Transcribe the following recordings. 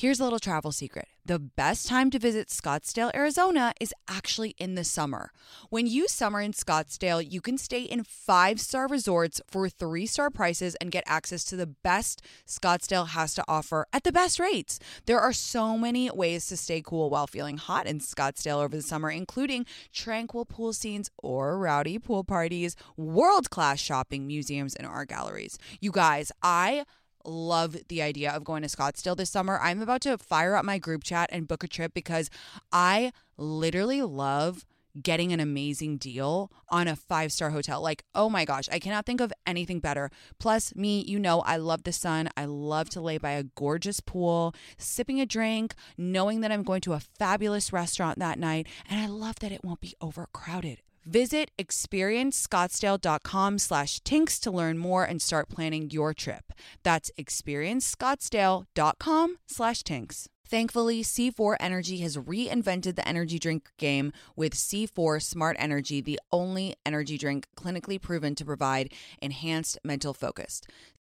Here's a little travel secret the best time to visit Scottsdale, Arizona is actually in the summer. When you summer in Scottsdale, you can stay in five star resorts for three star prices and get access to the best Scottsdale has to offer at the best rates. There are so many ways to stay cool while feeling hot in Scottsdale over the summer, including tranquil pool scenes or rowdy pool parties, world class shopping, museums, and art galleries. You guys, I love the idea of going to Scottsdale this summer. I'm about to fire up my group chat and book a trip because I literally love getting an amazing deal on a five star hotel. Like, oh my gosh, I cannot think of anything better. Plus, me, you know, I love the sun. I love to lay by a gorgeous pool, sipping a drink, knowing that I'm going to a fabulous restaurant that night. And I love that it won't be overcrowded. Visit experiencescottsdale.com slash tinx to learn more and start planning your trip. That's experiencescottsdale.com slash tinx. Thankfully, C4 Energy has reinvented the energy drink game with C4 Smart Energy, the only energy drink clinically proven to provide enhanced mental focus.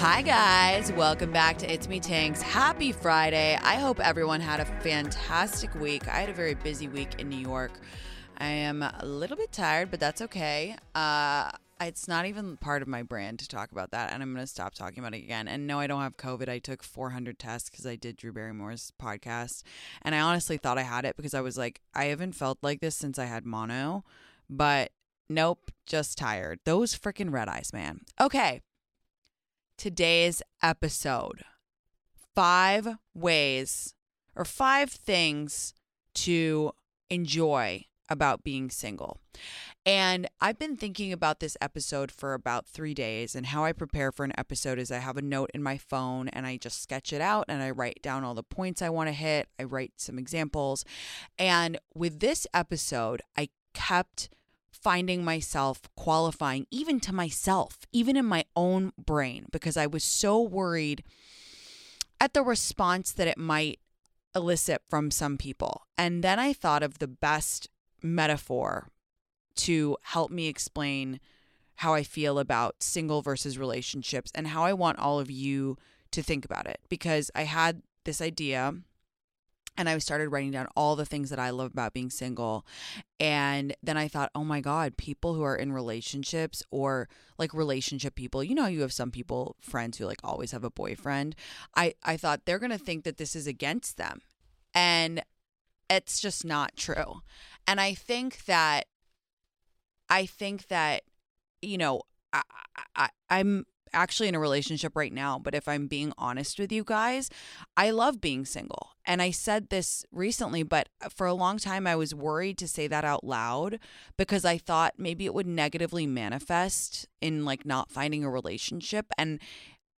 Hi, guys. Welcome back to It's Me Tinx. Happy Friday. I hope everyone had a fantastic week. I had a very busy week in New York. I am a little bit tired, but that's okay. Uh, it's not even part of my brand to talk about that, and I'm going to stop talking about it again. And no, I don't have COVID. I took 400 tests because I did Drew Barrymore's podcast, and I honestly thought I had it because I was like, I haven't felt like this since I had mono, but nope, just tired. Those freaking red eyes, man. Okay, today's episode five ways or five things to enjoy about being single. And I've been thinking about this episode for about three days. And how I prepare for an episode is I have a note in my phone and I just sketch it out and I write down all the points I want to hit. I write some examples. And with this episode, I kept finding myself qualifying, even to myself, even in my own brain, because I was so worried at the response that it might elicit from some people. And then I thought of the best metaphor to help me explain how I feel about single versus relationships and how I want all of you to think about it because I had this idea and I started writing down all the things that I love about being single. And then I thought, oh my God, people who are in relationships or like relationship people, you know, you have some people, friends who like always have a boyfriend. I, I thought they're going to think that this is against them. And it's just not true. And I think that, I think that, you know, I, I, I'm actually in a relationship right now, but if I'm being honest with you guys, I love being single. And I said this recently, but for a long time I was worried to say that out loud because I thought maybe it would negatively manifest in like not finding a relationship. And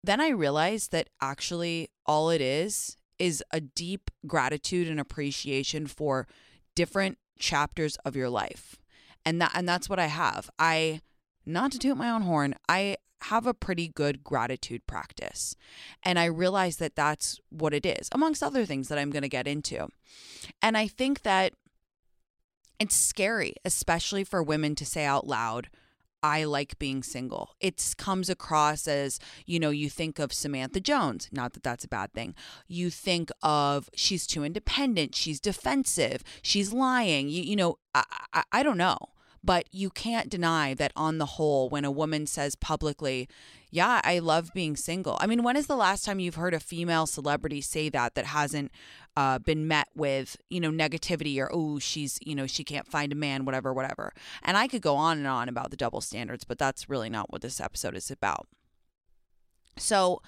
then I realized that actually all it is is a deep gratitude and appreciation for different chapters of your life. And that and that's what I have. I not to toot my own horn, I have a pretty good gratitude practice. And I realize that that's what it is, amongst other things that I'm going to get into. And I think that It's scary, especially for women to say out loud, I like being single. It comes across as, you know, you think of Samantha Jones, not that that's a bad thing. You think of she's too independent, she's defensive, she's lying. You, you know, I, I, I don't know. But you can't deny that on the whole, when a woman says publicly, yeah, I love being single. I mean, when is the last time you've heard a female celebrity say that that hasn't uh, been met with, you know, negativity or, oh, she's, you know, she can't find a man, whatever, whatever. And I could go on and on about the double standards, but that's really not what this episode is about. So,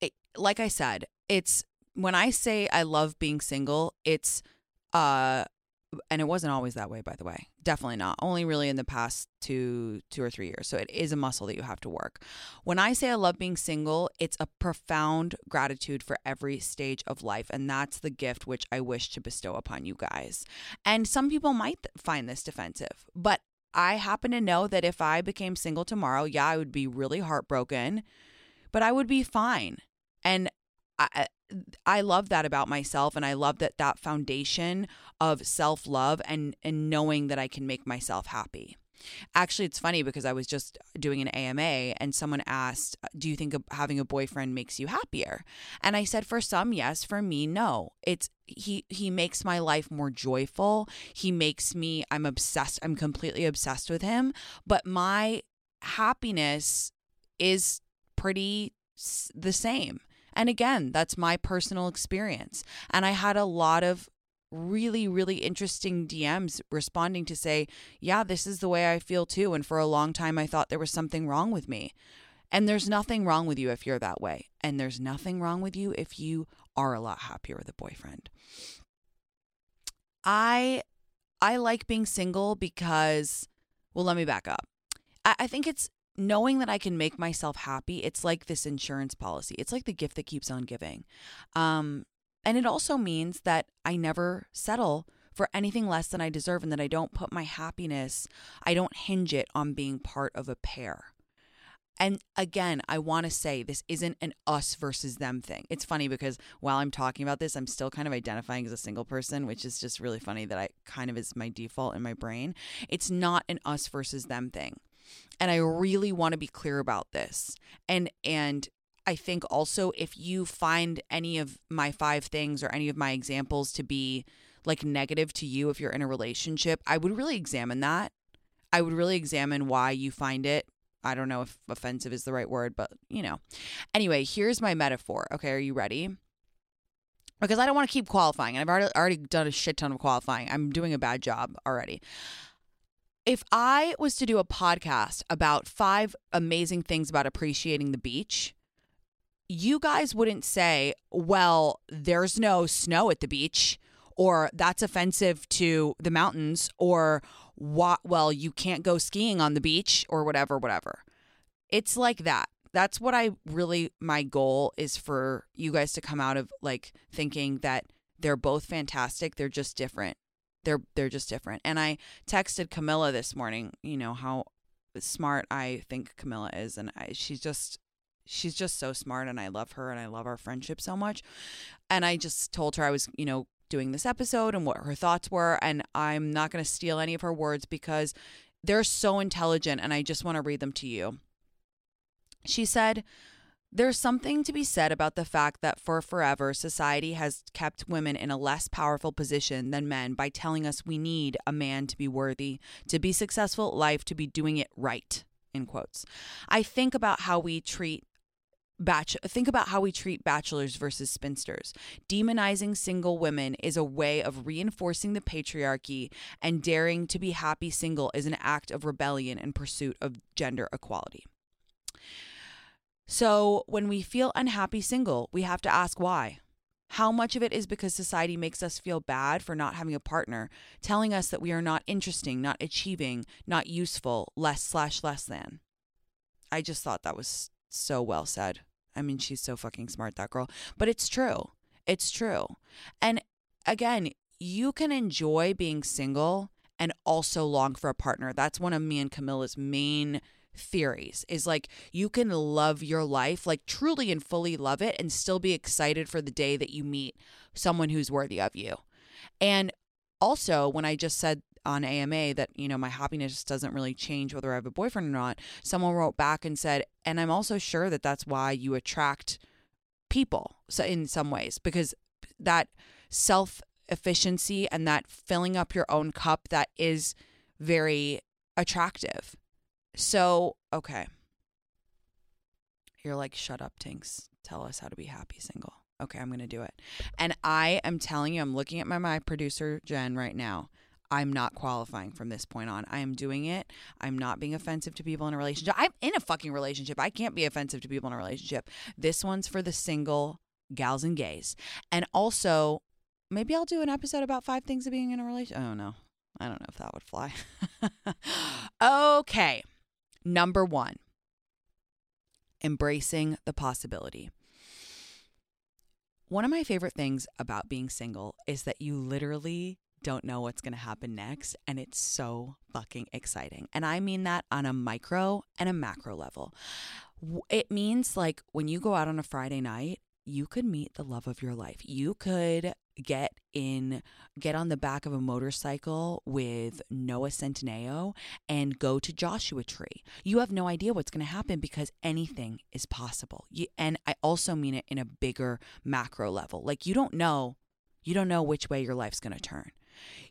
it, like I said, it's when I say I love being single, it's uh and it wasn't always that way by the way. Definitely not. Only really in the past two two or three years. So it is a muscle that you have to work. When i say i love being single it's a profound gratitude for every stage of life and that's the gift which i wish to bestow upon you guys. And some people might find this defensive but i happen to know that if i became single tomorrow yeah i would be really heartbroken but i would be fine. And I, I love that about myself and I love that that foundation of self-love and and knowing that I can make myself happy. Actually, it's funny because I was just doing an AMA and someone asked, "Do you think having a boyfriend makes you happier?" And I said, "For some, yes. For me, no. It's he he makes my life more joyful. He makes me I'm obsessed. I'm completely obsessed with him, but my happiness is pretty the same. And again, that's my personal experience. And I had a lot of really, really interesting DMs responding to say, yeah, this is the way I feel too. And for a long time, I thought there was something wrong with me. And there's nothing wrong with you if you're that way. And there's nothing wrong with you if you are a lot happier with a boyfriend. I I like being single because well, let me back up. I, I think it's knowing that I can make myself happy, it's like this insurance policy. It's like the gift that keeps on giving. Um, and it also means that I never settle for anything less than I deserve and that I don't put my happiness, I don't hinge it on being part of a pair. And again, I want to say this isn't an us versus them thing. It's funny because while I'm talking about this, I'm still kind of identifying as a single person, which is just really funny that I kind of is my default in my brain. It's not an us versus them thing and I really want to be clear about this. And and I think also if you find any of my five things or any of my examples to be like negative to you if you're in a relationship, I would really examine that. I would really examine why you find it. I don't know if offensive is the right word, but you know. Anyway, here's my metaphor. Okay, are you ready? Because I don't want to keep qualifying. And I've already already done a shit ton of qualifying. I'm doing a bad job already if I was to do a podcast about five amazing things about appreciating the beach, you guys wouldn't say, well, there's no snow at the beach, or that's offensive to the mountains, or what, well, you can't go skiing on the beach, or whatever, whatever. It's like that. That's what I really, my goal is for you guys to come out of like thinking that they're both fantastic, they're just different they're they're just different. And I texted Camilla this morning, you know, how smart I think Camilla is and I, she's just she's just so smart and I love her and I love our friendship so much. And I just told her I was, you know, doing this episode and what her thoughts were and I'm not going to steal any of her words because they're so intelligent and I just want to read them to you. She said, there's something to be said about the fact that for forever, society has kept women in a less powerful position than men by telling us we need a man to be worthy, to be successful at life, to be doing it right. In quotes. I think about how we treat Batch- think about how we treat bachelors versus spinsters. Demonizing single women is a way of reinforcing the patriarchy, and daring to be happy single is an act of rebellion in pursuit of gender equality. So when we feel unhappy single, we have to ask why. How much of it is because society makes us feel bad for not having a partner, telling us that we are not interesting, not achieving, not useful, less slash less than? I just thought that was so well said. I mean, she's so fucking smart, that girl. But it's true. It's true. And again, you can enjoy being single and also long for a partner. That's one of me and Camilla's main theories is like you can love your life, like truly and fully love it, and still be excited for the day that you meet someone who's worthy of you. And also, when I just said on AMA that, you know, my happiness doesn't really change whether I have a boyfriend or not. Someone wrote back and said, and I'm also sure that that's why you attract people in some ways because that self efficiency and that filling up your own cup that is very attractive. So, okay. You're like, shut up, Tinx. Tell us how to be happy single. Okay, I'm going to do it. And I am telling you, I'm looking at my, my producer, Jen, right now. I'm not qualifying from this point on. I am doing it. I'm not being offensive to people in a relationship. I'm in a fucking relationship. I can't be offensive to people in a relationship. This one's for the single gals and gays. And also, maybe I'll do an episode about five things of being in a relationship. Oh don't. I don't know if that would fly. okay. Number one, embracing the possibility. One of my favorite things about being single is that you literally don't know what's going to happen next. And it's so fucking exciting. And I mean that on a micro and a macro level. It means like when you go out on a Friday night, you could meet the love of your life. You could get in get on the back of a motorcycle with Noah Centineo and go to Joshua Tree. You have no idea what's going to happen because anything is possible. You, and I also mean it in a bigger macro level. Like you don't know you don't know which way your life's going to turn.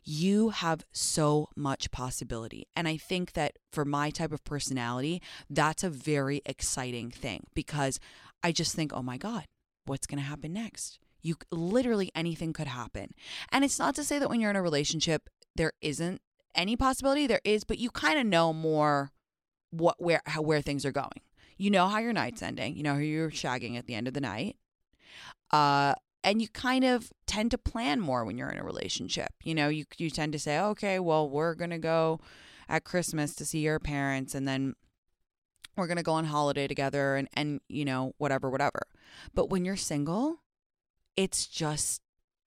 You have so much possibility. And I think that for my type of personality, that's a very exciting thing because I just think, oh my God, what's going to happen next? You literally anything could happen. And it's not to say that when you're in a relationship, there isn't any possibility. There is, but you kind of know more what where how where things are going. You know how your night's ending. You know who you're shagging at the end of the night. Uh, and you kind of tend to plan more when you're in a relationship. You know, you you tend to say, okay, well, we're gonna go at Christmas to see your parents, and then we're gonna go on holiday together, and and you know whatever, whatever. But when you're single, it's just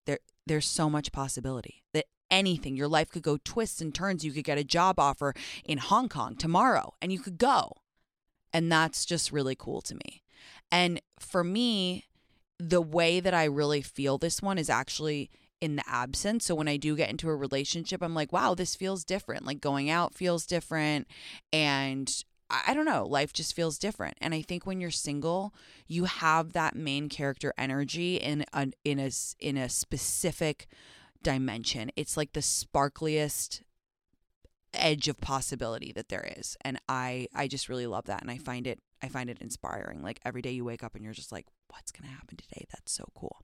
there there's so much possibility that anything your life could go twists and turns you could get a job offer in Hong Kong tomorrow and you could go and that's just really cool to me and for me the way that I really feel this one is actually in the absence. So when I do get into a relationship, I'm like, wow, this feels different. Like going out feels different. And I don't know, life just feels different. And I think when you're single, you have that main character energy in a in a in a specific dimension. It's like the sparkliest edge of possibility that there is. And I I just really love that and I find it I find it inspiring. Like every day you wake up and you're just like, what's going to happen today? That's so cool.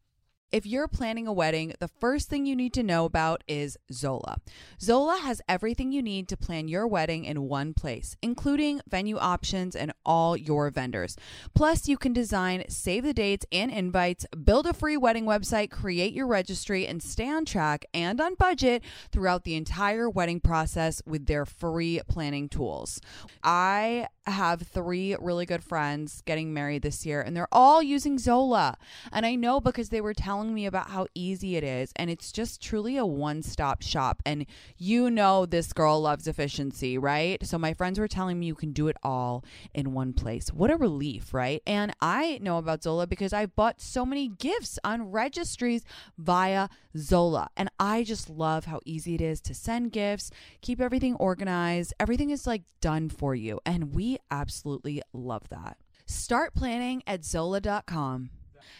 If you're planning a wedding, the first thing you need to know about is Zola. Zola has everything you need to plan your wedding in one place, including venue options and all your vendors. Plus, you can design save the dates and invites, build a free wedding website, create your registry, and stay on track and on budget throughout the entire wedding process with their free planning tools. I have three really good friends getting married this year, and they're all using Zola. And I know because they were telling me about how easy it is, and it's just truly a one stop shop. And you know, this girl loves efficiency, right? So my friends were telling me you can do it all in one place. What a relief, right? And I know about Zola because I've bought so many gifts on registries via Zola. And I just love how easy it is to send gifts, keep everything organized. Everything is like done for you. And we absolutely love that. Start planning at Zola.com.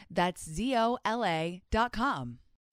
That's Z O L A.com.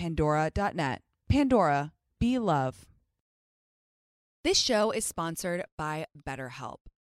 pandora.net. Pandora, be love. This show is sponsored by BetterHelp.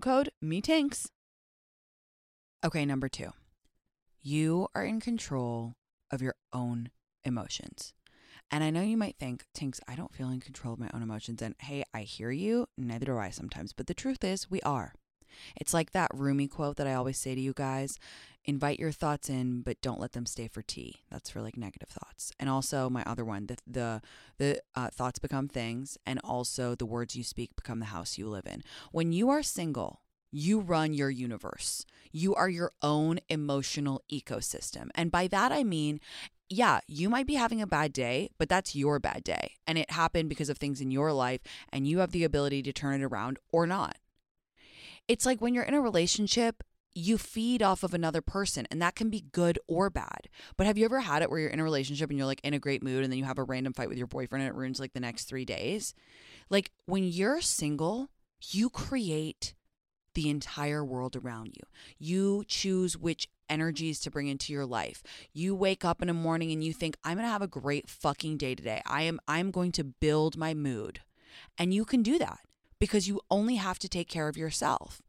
code MEETINKS. Okay, number 2. You are in control of your own emotions. And I know you might think, Tinx, I don't feel in control of my own emotions. And hey, I hear you. Neither do I sometimes. But the truth is, we are. It's like that Rumi quote that I always say to you guys invite your thoughts in, but don't let them stay for tea. That's for like negative thoughts. And also, my other one the, the, the uh, thoughts become things, and also the words you speak become the house you live in. When you are single, you run your universe. You are your own emotional ecosystem. And by that, I mean, yeah, you might be having a bad day, but that's your bad day. And it happened because of things in your life, and you have the ability to turn it around or not. It's like when you're in a relationship, you feed off of another person, and that can be good or bad. But have you ever had it where you're in a relationship and you're like in a great mood, and then you have a random fight with your boyfriend and it ruins like the next three days? Like when you're single, you create the entire world around you. You choose which energies to bring into your life. You wake up in a morning and you think, I'm going to have a great fucking day today. I am I'm going to build my mood. And you can do that because you only have to take care of yourself.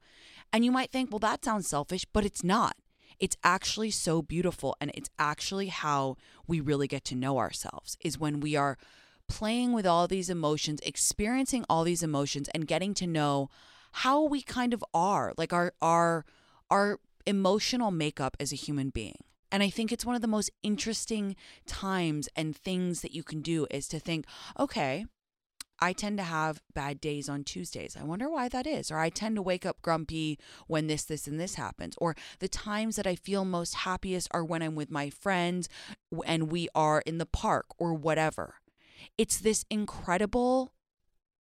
And you might think, well, that sounds selfish, but it's not. It's actually so beautiful. And it's actually how we really get to know ourselves is when we are playing with all these emotions, experiencing all these emotions, and getting to know how we kind of are, like our our our emotional makeup as a human being. And I think it's one of the most interesting times and things that you can do is to think, okay, I tend to have bad days on Tuesdays. I wonder why that is. Or I tend to wake up grumpy when this, this, and this happens. Or the times that I feel most happiest are when I'm with my friends and we are in the park or whatever. it's this incredible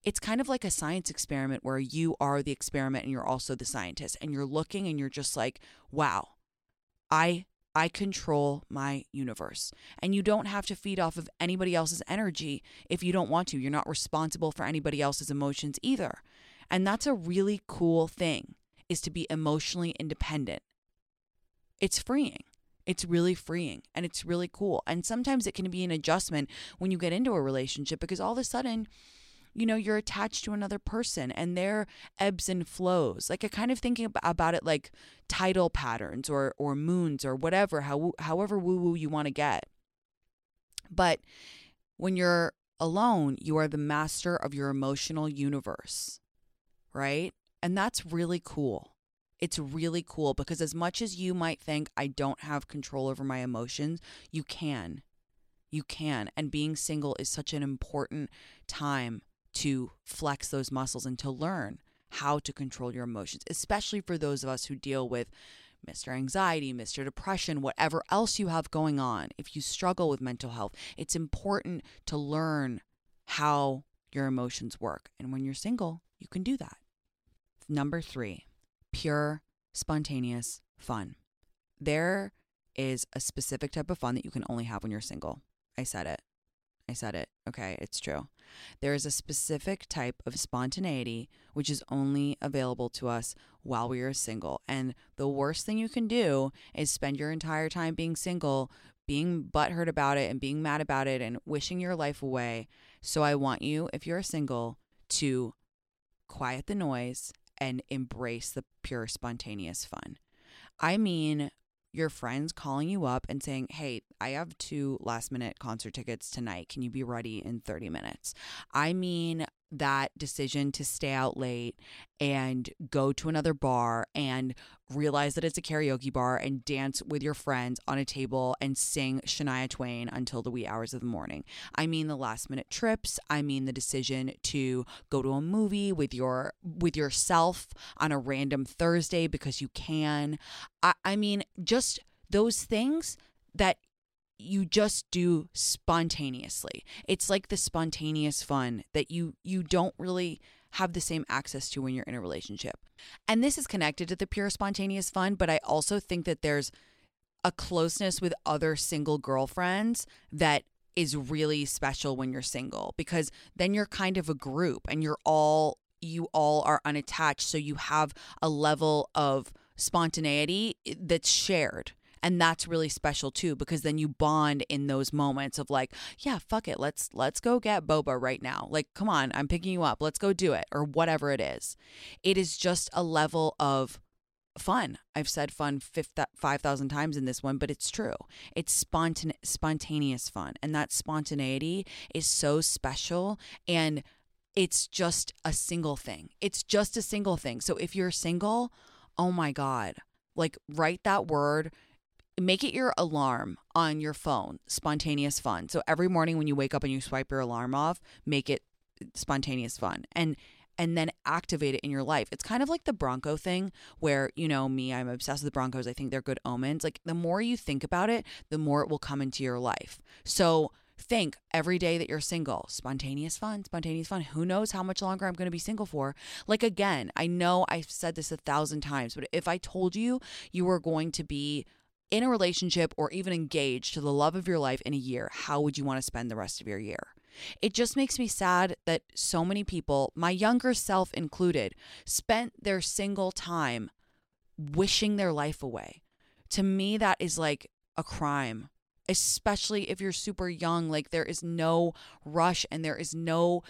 it's kind of like a science experiment where you are the experiment and you're also the scientist and you're looking and you're just like wow i i control my universe. And you don't have to feed off of anybody else's energy if you don't want to. You're not responsible for anybody else's emotions either. And that's a really cool thing is to be emotionally independent. It's freeing. It's really freeing and it's really cool. And sometimes it can be an adjustment when you get into a relationship because all of a sudden, you know, you're attached to another person and their ebbs and flows. Like I kind of thinking about it like tidal patterns or or moons or whatever, how however woo woo you want to get. But when you're alone, you are the master of your emotional universe, right? And that's really cool it's really cool because as much as you might think I don't have control over my emotions, you can. You can. And being single is such an important time to flex those muscles and to learn how to control your emotions, especially for those of us who deal with Mr. Anxiety, Mr. Depression, whatever else you have going on. If you struggle with mental health, it's important to learn how your emotions work. And when you're single, you can do that. Number three, pure, spontaneous fun. There is a specific type of fun that you can only have when you're single. I said it. I said it. Okay, it's true. There is a specific type of spontaneity which is only available to us while we are single. And the worst thing you can do is spend your entire time being single, being butthurt about it and being mad about it and wishing your life away. So I want you, if you're a single, to quiet the noise and embrace the pure spontaneous fun. I mean, your friends calling you up and saying, Hey, I have two last minute concert tickets tonight. Can you be ready in 30 minutes? I mean, that decision to stay out late and go to another bar and realize that it's a karaoke bar and dance with your friends on a table and sing Shania Twain until the wee hours of the morning. I mean the last minute trips, I mean the decision to go to a movie with your with yourself on a random Thursday because you can. I, I mean just those things that you just do spontaneously. It's like the spontaneous fun that you you don't really have the same access to when you're in a relationship. And this is connected to the pure spontaneous fun, but I also think that there's a closeness with other single girlfriends that is really special when you're single because then you're kind of a group and you're all you all are unattached so you have a level of spontaneity eh, that's shared and that's really special too because then you bond in those moments of like yeah fuck it let's let's go get boba right now. Like come on i'm picking you up. Let's go do it or whatever it is. It is just a level of fun. I've said fun 5000 times in this one but it's true. It's spontane- spontaneous fun and that spontaneity is so special and it's just a single thing. It's just a single thing. So if you're single oh my god like write that word make it your alarm on your phone, spontaneous fun. So every morning when you wake up and you swipe your alarm off, make it spontaneous fun. And and then activate it in your life. It's kind of like the Bronco thing where, you know, me, I'm obsessed with the Broncos. I think they're good omens. Like the more you think about it, the more it will come into your life. So think every day that you're single, spontaneous fun, spontaneous fun. Who knows how much longer I'm going to be single for? Like, again, I know I've said this a thousand times, but if I told you you were going to be in a relationship or even engaged to the love of your life in a year, how would you want to spend the rest of your year? It just makes me sad that so many people, my younger self included, spent their single time wishing their life away. To me, that is like a crime, especially if you're super young. Like, there is no rush and there is no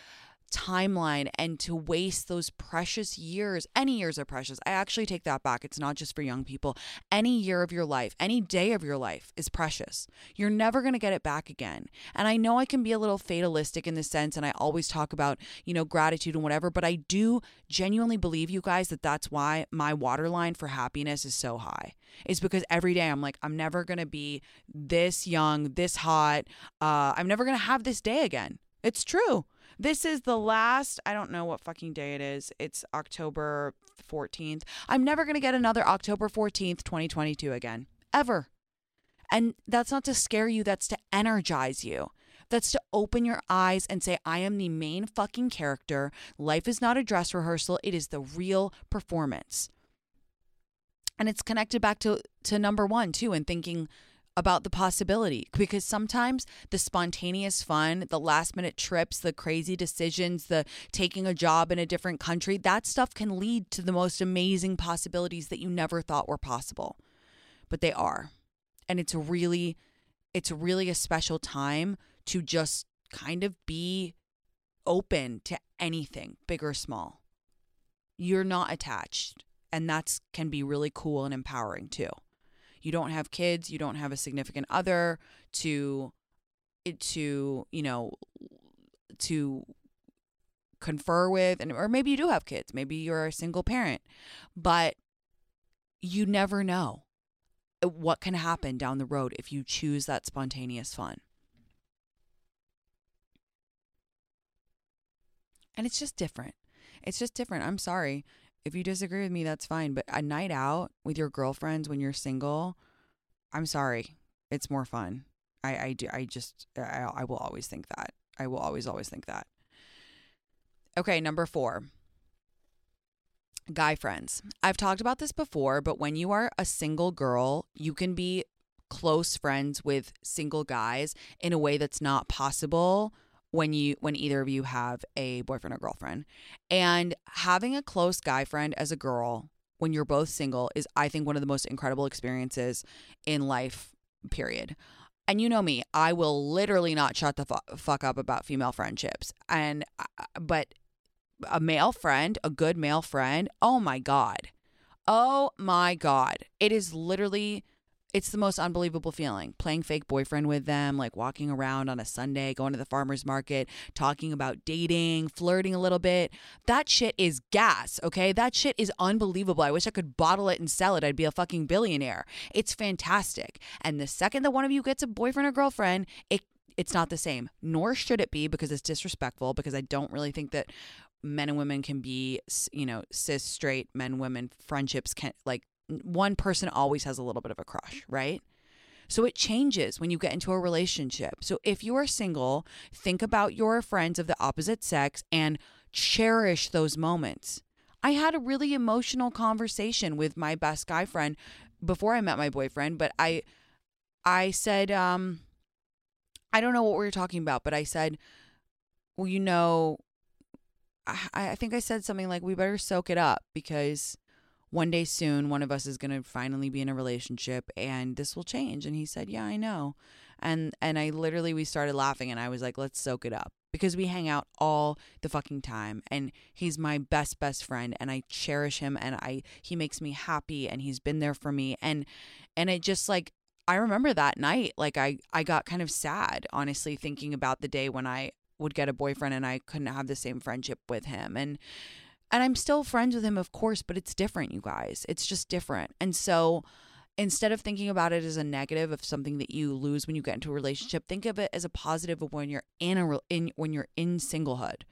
timeline and to waste those precious years. Any years are precious. I actually take that back. It's not just for young people. Any year of your life, any day of your life is precious. You're never going to get it back again. And I know I can be a little fatalistic in this sense, and I always talk about, you know, gratitude and whatever, but I do genuinely believe, you guys, that that's why my waterline for happiness is so high. Is because every day I'm like, I'm never going to be this young, this hot. Uh, I'm never going to have this day again. It's true. This is the last, I don't know what fucking day it is. It's October 14th. I'm never going to get another October 14th, 2022 again, ever. And that's not to scare you, that's to energize you. That's to open your eyes and say, I am the main fucking character. Life is not a dress rehearsal, it is the real performance. And it's connected back to, to number one, too, and thinking about the possibility because sometimes the spontaneous fun, the last minute trips, the crazy decisions, the taking a job in a different country, that stuff can lead to the most amazing possibilities that you never thought were possible. But they are. And it's really it's really a special time to just kind of be open to anything, big or small. You're not attached, and that's can be really cool and empowering too you don't have kids, you don't have a significant other to to, you know, to confer with and or maybe you do have kids, maybe you're a single parent, but you never know uh, what can happen down the road if you choose that spontaneous fun. And it's just different. It's just different. I'm sorry if you disagree with me, that's fine. But a night out with your girlfriends when you're single, I'm sorry, it's more fun. I, I do. I just, I, I will always think that. I will always, always think that. Okay, number four guy friends. I've talked about this before, but when you are a single girl, you can be close friends with single guys in a way that's not possible when you when either of you have a boyfriend or girlfriend. And having a close guy friend as a girl when you're both single is I think one of the most incredible experiences in life period. And you know me, I will literally not shut the fu- fuck up about female friendships. And uh, but a male friend, a good male friend, oh my god. Oh my god. It is literally it's the most unbelievable feeling playing fake boyfriend with them, like walking around on a Sunday, going to the farmer's market, talking about dating, flirting a little bit. That shit is gas, okay? That shit is unbelievable. I wish I could bottle it and sell it. I'd be a fucking billionaire. It's fantastic. And the second that one of you gets a boyfriend or girlfriend, it it's not the same. Nor should it be because it's disrespectful because I don't really think that men and women can be, you know, cis straight men women friendships can like one person always has a little bit of a crush, right? So it changes when you get into a relationship. So if you are single, think about your friends of the opposite sex and cherish those moments. I had a really emotional conversation with my best guy friend before I met my boyfriend, but I I said um I don't know what we were talking about, but I said, well, you know, I, I think I said something like we better soak it up because one day soon one of us is going to finally be in a relationship and this will change. And he said yeah i know. And and i literally we started laughing and i was like let's soak it up. Because we hang out all the fucking time and he's my best best friend and i cherish him and i he makes me happy and he's been there for me and and it just like i remember that night like i i got kind of sad honestly thinking about the day when i would get a boyfriend and i couldn't have the same friendship with him and and I'm still friends with him, of course, but it's different, you guys. It's just different. And so instead of thinking about it as a negative of something that you lose when you get into a relationship, think of it as a positive of when you're in a in when you're in singlehood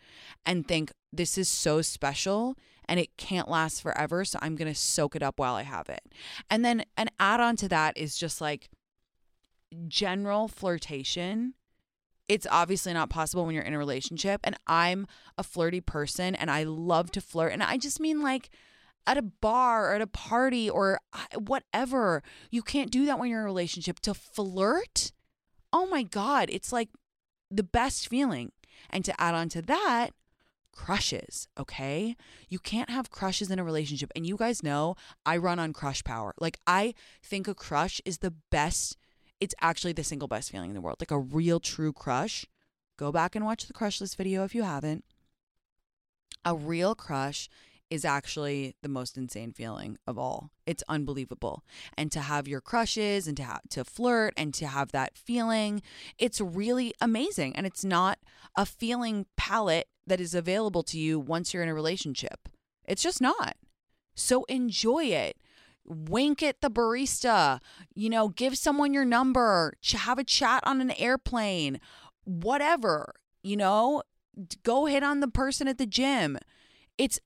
and think this is so special and it can't last forever, so I'm going to soak it up while I have it. And then an add on to that is just like general flirtation it's obviously not possible when you're in a relationship. And I'm a flirty person and I love to flirt. And I just mean like at a bar or at a party or whatever. You can't do that when you're in a relationship. To flirt, oh my God, it's like the best feeling. And to add on to that, crushes, okay? You can't have crushes in a relationship. And you guys know I run on crush power. Like, I think a crush is the best it's actually the single best feeling in the world. Like a real true crush. Go back and watch the crush list video if you haven't. A real crush is actually the most insane feeling of all. It's unbelievable. And to have your crushes and to ha- to flirt and to have that feeling, it's really amazing and it's not a feeling palette that is available to you once you're in a relationship. It's just not. So enjoy it wink at the barista, you know, give someone your number, have a chat on an airplane, whatever, you know, go hit on the person at the gym. It's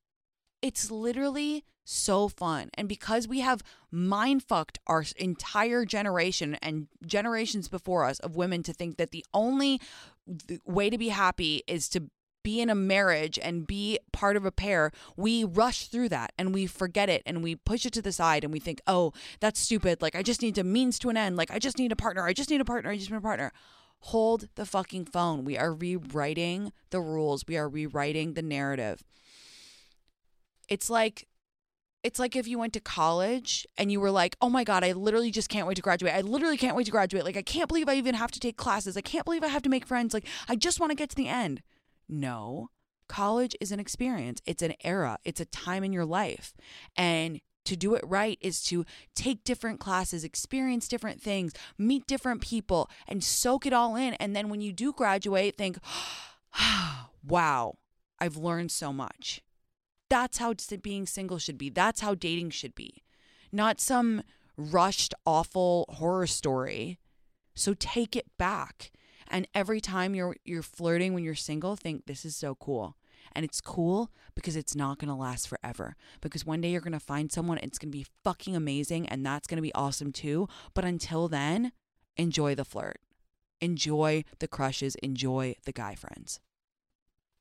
it's literally so fun. And because we have mind fucked our entire generation and generations before us of women to think that the only way to be happy is to be in a marriage and be part of a pair, we rush through that and we forget it and we push it to the side and we think, oh, that's stupid. Like, I just need a means to an end. Like, I just need a partner. I just need a partner. I just need a partner. Hold the fucking phone. We are rewriting the rules, we are rewriting the narrative. It's like, it's like if you went to college and you were like, oh my God, I literally just can't wait to graduate. I literally can't wait to graduate. Like, I can't believe I even have to take classes. I can't believe I have to make friends. Like, I just want to get to the end. No, college is an experience, it's an era, it's a time in your life. And to do it right is to take different classes, experience different things, meet different people, and soak it all in. And then when you do graduate, think, wow, I've learned so much. That's how being single should be. That's how dating should be. Not some rushed, awful horror story. So take it back. And every time you're you're flirting when you're single, think this is so cool. And it's cool because it's not going to last forever. Because one day you're going to find someone it's going to be fucking amazing and that's going to be awesome too. But until then, enjoy the flirt. Enjoy the crushes, enjoy the guy friends.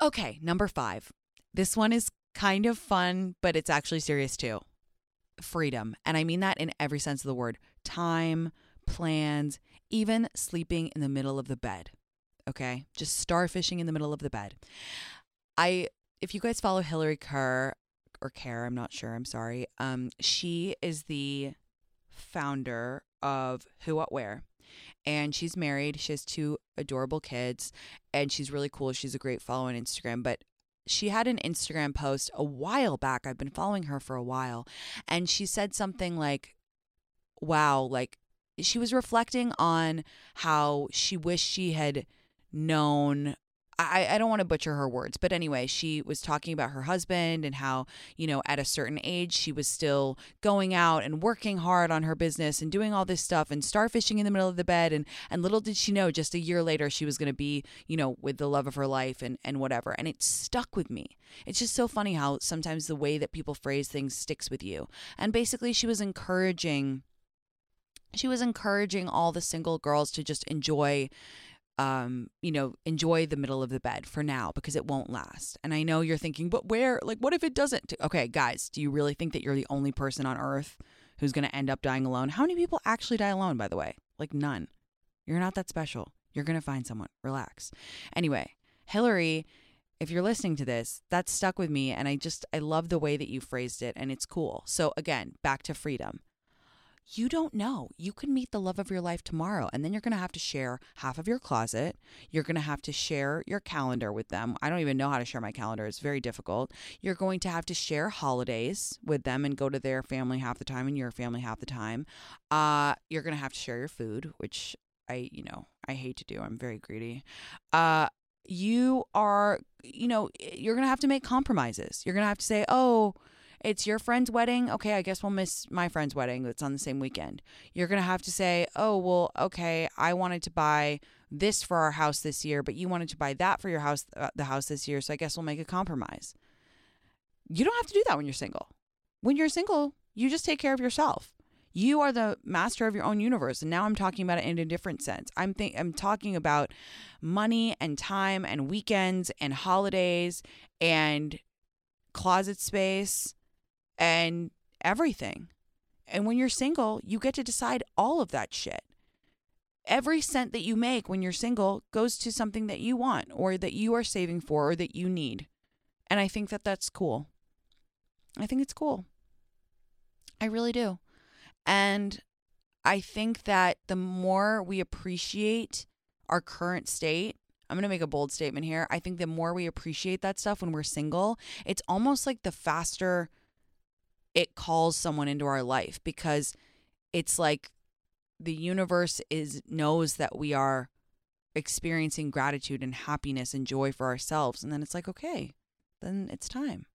Okay, number 5. This one is kind of fun, but it's actually serious too. Freedom. And I mean that in every sense of the word. Time, plans, even sleeping in the middle of the bed. Okay? Just starfishing in the middle of the bed. I if you guys follow Hillary Kerr or Care, I'm not sure, I'm sorry. Um she is the founder of Who What Wear. And she's married. She has two adorable kids and she's really cool. She's a great follow on Instagram, but she had an Instagram post a while back. I've been following her for a while. And she said something like, wow, like she was reflecting on how she wished she had known I, I don't want to butcher her words, but anyway, she was talking about her husband and how, you know, at a certain age, she was still going out and working hard on her business and doing all this stuff and starfishing in the middle of the bed. And, and little did she know, just a year later, she was going to be, you know, with the love of her life and, and whatever. And it stuck with me. It's just so funny how sometimes the way that people phrase things sticks with you. And basically, she was encouraging she was encouraging all the single girls to just enjoy um you know enjoy the middle of the bed for now because it won't last. And i know you're thinking but where like what if it doesn't okay guys do you really think that you're the only person on earth who's going to end up dying alone? How many people actually die alone by the way? Like none. You're not that special. You're going to find someone. Relax. Anyway hillary if you're listening to this that stuck with me and i just i love the way that you phrased it and it's cool. So again back to freedom you don't know. You could meet the love of your life tomorrow, and then you're going to have to share half of your closet. You're going to have to share your calendar with them. I don't even know how to share my calendar, it's very difficult. You're going to have to share holidays with them and go to their family half the time and your family half the time. Uh, you're going to have to share your food, which I, you know, I hate to do. I'm very greedy. Uh, you are, you know, you're going to have to make compromises. You're going to have to say, oh, it's your friend's wedding. Okay, I guess we'll miss my friend's wedding that's on the same weekend. You're going to have to say, oh, well, okay, I wanted to buy this for our house this year, but you wanted to buy that for your house, uh, the house this year. So I guess we'll make a compromise. You don't have to do that when you're single. When you're single, you just take care of yourself. You are the master of your own universe. And now I'm talking about it in a different sense. I'm think I'm talking about money and time and weekends and holidays and closet space and everything. And when you're single, you get to decide all of that shit. Every cent that you make when you're single goes to something that you want or that you are saving for or that you need. And I think that that's cool. I think it's cool. I really do. And I think that the more we appreciate our current state, I'm going to make a bold statement here. I think the more we appreciate that stuff when we're single, it's almost like the faster it calls someone into our life because it's like the universe is knows that we are experiencing gratitude and happiness and joy for ourselves. And then it's like okay then it's time.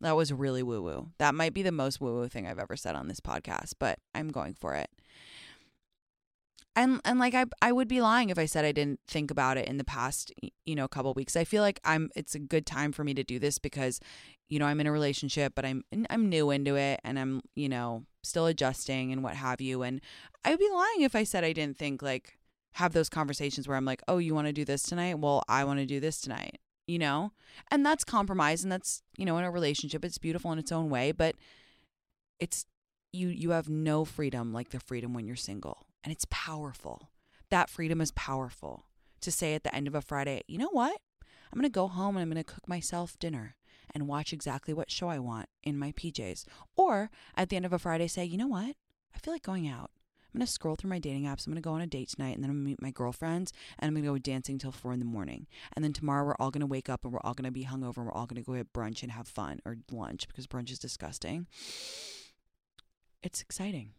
That was really woo woo that might be the most woo woo thing i've ever said on this podcast but i'm going for it and and like I I would be lying if I said I didn't think about it in the past you know couple weeks. I feel like I'm it's a good time for me to do this because you know I'm in a relationship but I'm I'm new into it and I'm you know still adjusting and what have you and I would be lying if I said I didn't think like have those conversations where I'm like, "Oh, you want to do this tonight? Well, I want to do this tonight." You know? And that's compromise and that's, you know, in a relationship it's beautiful in its own way, but it's you you have no freedom like the freedom when you're single. And it's powerful. That freedom is powerful to say at the end of a Friday, "You know what? I'm going to go home and I'm going to cook myself dinner." and watch exactly what show I want in my PJs. Or at the end of a Friday, say, you know what? I feel like going out. I'm going to scroll through my dating apps. I'm going to go on a date tonight and then I'm going to meet my girlfriends and I'm going to go dancing till four in the morning. And then tomorrow we're all going to wake up and we're all going to be hungover and we're all going to go get brunch and have fun or lunch because brunch is disgusting. It's exciting.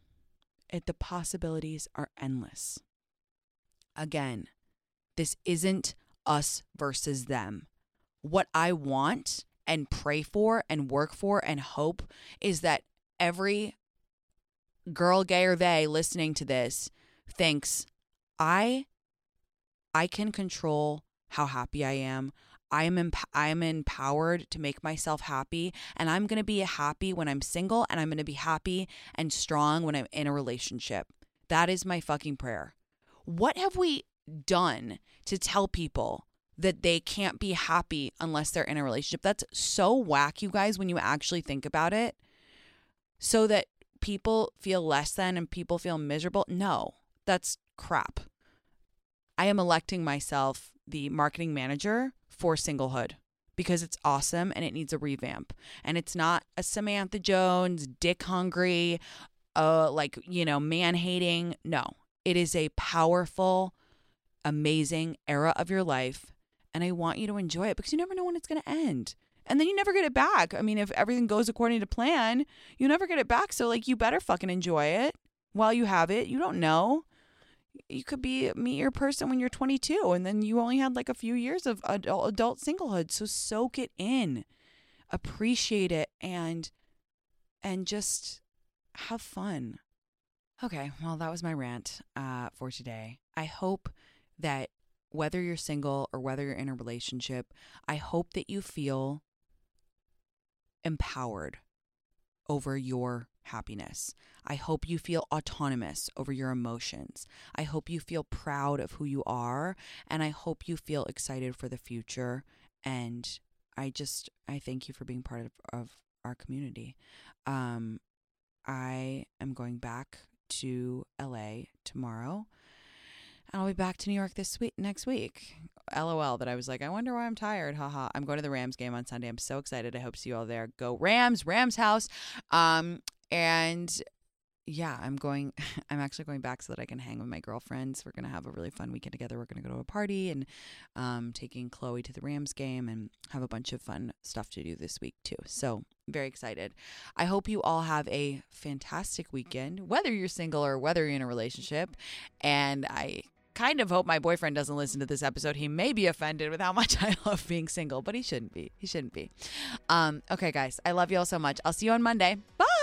It, the possibilities are endless. Again, this isn't us versus them. What I want and pray for and work for and hope is that every girl gay or they listening to this thinks I I can control how happy I am. I am emp- I am empowered to make myself happy and I'm going to be happy when I'm single and I'm going to be happy and strong when I'm in a relationship. That is my fucking prayer. What have we done to tell people that they can't be happy unless they're in a relationship. That's so whack, you guys, when you actually think about it. So that people feel less than and people feel miserable. No, that's crap. I am electing myself the marketing manager for singlehood because it's awesome and it needs a revamp. And it's not a Samantha Jones, dick hungry, uh, like, you know, man hating. No, it is a powerful, amazing era of your life and I want you to enjoy it because you never know when it's going to end. And then you never get it back. I mean, if everything goes according to plan, you never get it back. So, like, you better fucking enjoy it while you have it. You don't know. You could be meet your person when you're 22, and then you only had like a few years of adult, adult singlehood. So soak it in, appreciate it, and and just have fun. Okay, well, that was my rant uh, for today. I hope that whether you're single or whether you're in a relationship, I hope that you feel empowered over your happiness. I hope you feel autonomous over your emotions. I hope you feel proud of who you are. And I hope you feel excited for the future. And I just, I thank you for being part of, of our community. Um, I am going back to LA tomorrow and I'll be back to New York this week next week. LOL. But I was like, I wonder why I'm tired. Haha. I'm going to the Rams game on Sunday. I'm so excited. I hope to see you all there. Go Rams, Rams house. Um, and yeah, I'm going. I'm actually going back so that I can hang with my girlfriends. We're gonna have a really fun weekend together. We're gonna go to a party and um, taking Chloe to the Rams game and have a bunch of fun stuff to do this week too. So very excited. I hope you all have a fantastic weekend, whether you're single or whether you're in a relationship. And I kind of hope my boyfriend doesn't listen to this episode. He may be offended with how much I love being single, but he shouldn't be. He shouldn't be. Um, okay, guys, I love you all so much. I'll see you on Monday. Bye.